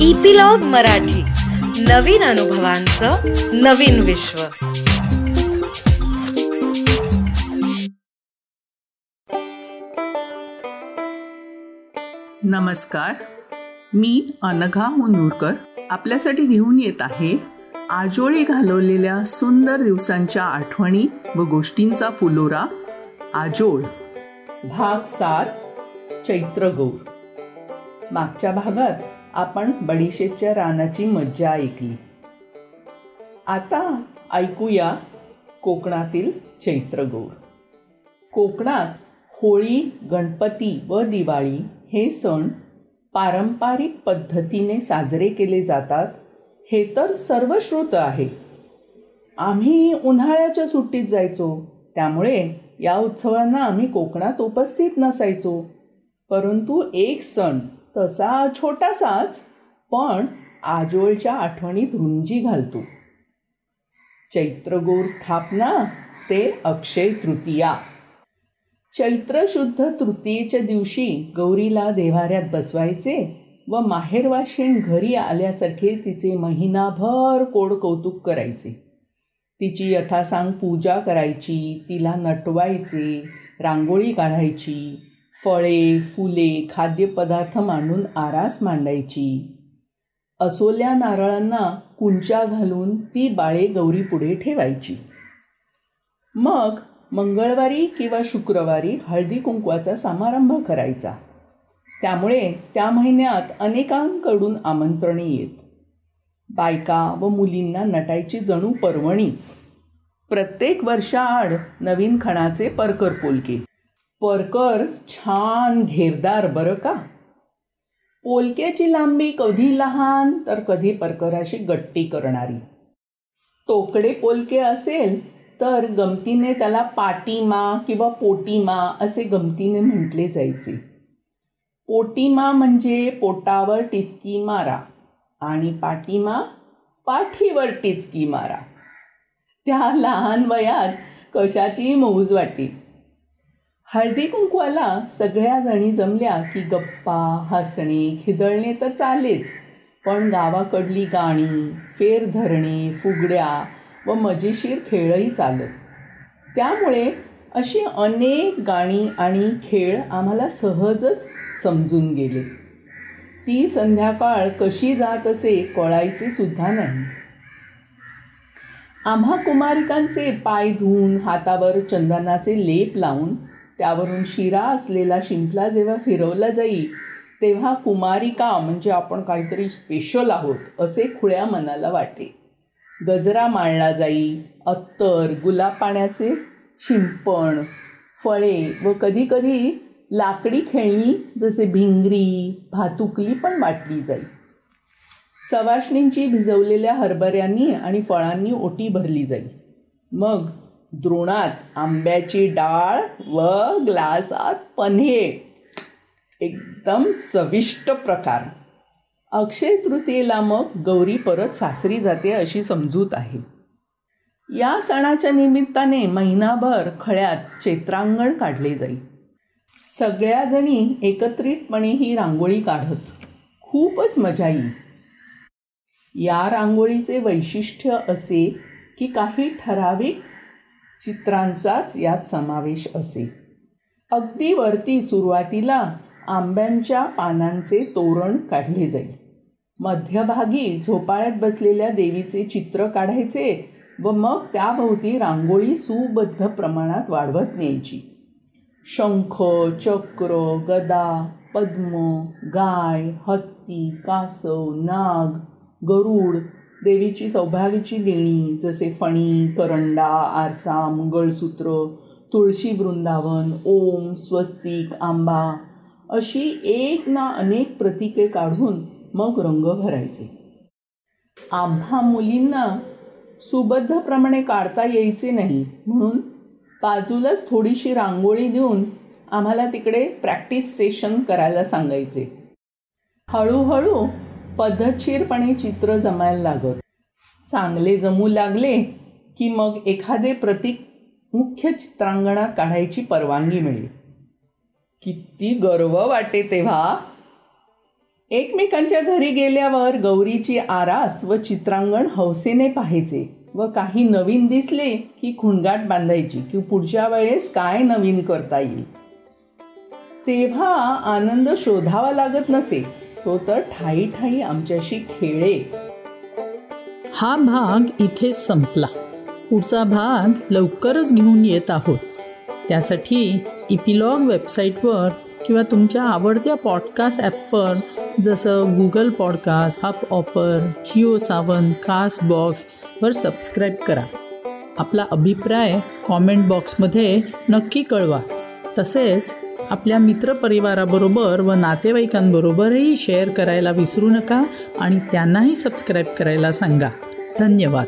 Epilogue Marathi. नवीन अनुभवांचं नवीन विश्व. नमस्कार. मी अनघा मुनूरकर. आपल्यासाठी घेऊन येत आहे आजोळी घालवलेल्या सुंदर दिवसांच्या आठवणी व गोष्टींचा फुलोरा आजोळ. भाग सात चैत्रगौर मागच्या भागात आपण बडीशेपच्या रानाची मज्जा ऐकली. आता ऐकूया कोकणातील चैत्रगौर. कोकणात होळी गणपती व दिवाळी हे सण पारंपरिक पद्धतीने साजरे केले जातात हे तर सर्वश्रुत आहे आम्ही उन्हाळ्याच्या सुट्टीत जायचो त्यामुळे या उत्सवांना आम्ही कोकणात उपस्थित नसायचो. परंतु एक सण तसा छोटासाच पण आजोळच्या आठवणीत रुंजी घालतो. चैत्रगौर स्थापना ते अक्षय तृतीया. चैत्र शुद्ध तृतीयेच्या दिवशी गौरीला देवाऱ्यात बसवायचे व माहेरवाशीण घरी आल्यासारखे तिचे महिनाभर कोड कौतुक करायचे. तिची यथासांग पूजा करायची तिला नटवायचे रांगोळी काढायची फळे फुले खाद्यपदार्थ मांडून आरास मांडायची. असोल्या नारळांना कुंचा घालून ती बाळे गौरी पुढे ठेवायची. मग मंगळवारी किंवा शुक्रवारी हळदी कुंकवाचा समारंभ करायचा. त्यामुळे त्या महिन्यात अनेकांकडून आमंत्रणे येत. बायका व मुलींना नटायची जणू पर्वणीच. प्रत्येक वर्षाआड नवीन खणाचे परकर पोलके. परकर छान घेरदार बरं का? पोलक्याची लांबी कधी लहान तर कधी परकराशी गट्टी करणारी. तोकडे पोलके असेल तर गमतीने त्याला पाटीमा किंवा पोटीमा असे गमतीने म्हटले जायचे. पोटीमा म्हणजे पोटावर टिचकी मारा आणि पाटीमा पाठीवर टिचकी मारा. त्या लहान वयात कशाची मौज वाटी? हळदी कुंकवाला सगळ्या जणी जमल्या की गप्पा हसणे खिदळणे तर चालेच. पण गावाकडली गाणी फेर धरणे फुगड्या व मजेशीर खेळही चालत. त्यामुळे अशी अनेक गाणी आणि खेळ आम्हाला सहजच समजून गेले. ती संध्याकाळ कशी जात असे कळायचे सुद्धा नाही. आम्हा कुमारिकांचे पाय धुवून हातावर चंदनाचे लेप लावून त्यावरून शिरा असलेला शिंपला जेव्हा फिरवला जाई तेव्हा कुमारिका म्हणजे आपण काहीतरी स्पेशल आहोत असे खुळ्या मनाला वाटे. गजरा माळला जाई अत्तर गुलाब पाण्याचे शिंपण फळे व कधीकधी लाकडी खेळणी जसे भिंगरी भातुकली पण वाटली जाई. सवाशणींची भिजवलेल्या हरभऱ्यांनी आणि फळांनी ओटी भरली जाई. मग द्रोणात आंब्याची डाळ व ग्लासात पन्हे एकदम चविष्ट प्रकार. अक्षय तृतीयेला मग गौरी परत सासरी जाते अशी समजूत आहे. या सणाच्या निमित्ताने महिनाभर खळ्यात चैत्रांगण काढले जाईल सगळ्याजणी एकत्रितपणे ही रांगोळी काढत. खूपच मजा येईल या रांगोळीचे वैशिष्ट्य असे की काही ठराविक चित्रांचाच यात समावेश असे. अगदी वरती सुरुवातीला आंब्यांच्या पानांचे तोरण काढले जाईल. मध्यभागी झोपाळ्यात बसलेल्या देवीचे चित्र काढायचे व मग त्याभोवती रांगोळी सुबद्ध प्रमाणात वाढवत न्यायची. शंख चक्र गदा पद्म गाय हत्ती कासव नाग गरुड देवीची सौभाग्याची देणी जसे फणी करंडा आरसा मंगळसूत्र तुळशी वृंदावन ओम स्वस्तिक आंबा अशी एक ना अनेक प्रतीके काढून मग रंग भरायचे. आम्हा मुलींना सुबद्धप्रमाणे काढता यायचे नाही. म्हणून बाजूलाच थोडीशी रांगोळी देऊन आम्हाला तिकडे प्रॅक्टिस सेशन करायला सांगायचे. हळूहळू पद्धतशीरपणे चित्र जमायला लागत चांगले जमू लागले की मग एखादे प्रतीक मुख्य चित्रांगणात काढायची परवानगी मिळेल. किती गर्व वाटे तेव्हा. एकमेकांच्या घरी गेल्यावर गौरीची आरास व चित्रांगण हौसेने पाहायचे व काही नवीन दिसले की खुणगाट बांधायची की पुढच्या वेळेस काय नवीन करता येईल. तेव्हा आनंद शोधावा लागत नसे. तो तर ठाई ठाई आमच्याशी खेळे. हा भाग इथे संपला. पुढचा भाग लवकरच घेऊन येत आहोत. त्यासाठी इपिलॉग वेबसाईटवर किंवा तुमच्या आवडत्या पॉडकास्ट ॲपवर जसं गुगल पॉडकास्ट हप ऑपर जिओ सावन कास्ट बॉक्सवर सबस्क्राईब करा. आपला अभिप्राय कॉमेंट बॉक्समध्ये नक्की कळवा. तसेच आपल्या मित्रपरिवाराबरोबर व नातेवाईकांबरोबरही शेअर करायला विसरू नका आणि त्यांनाही सबस्क्राईब करायला सांगा. धन्यवाद.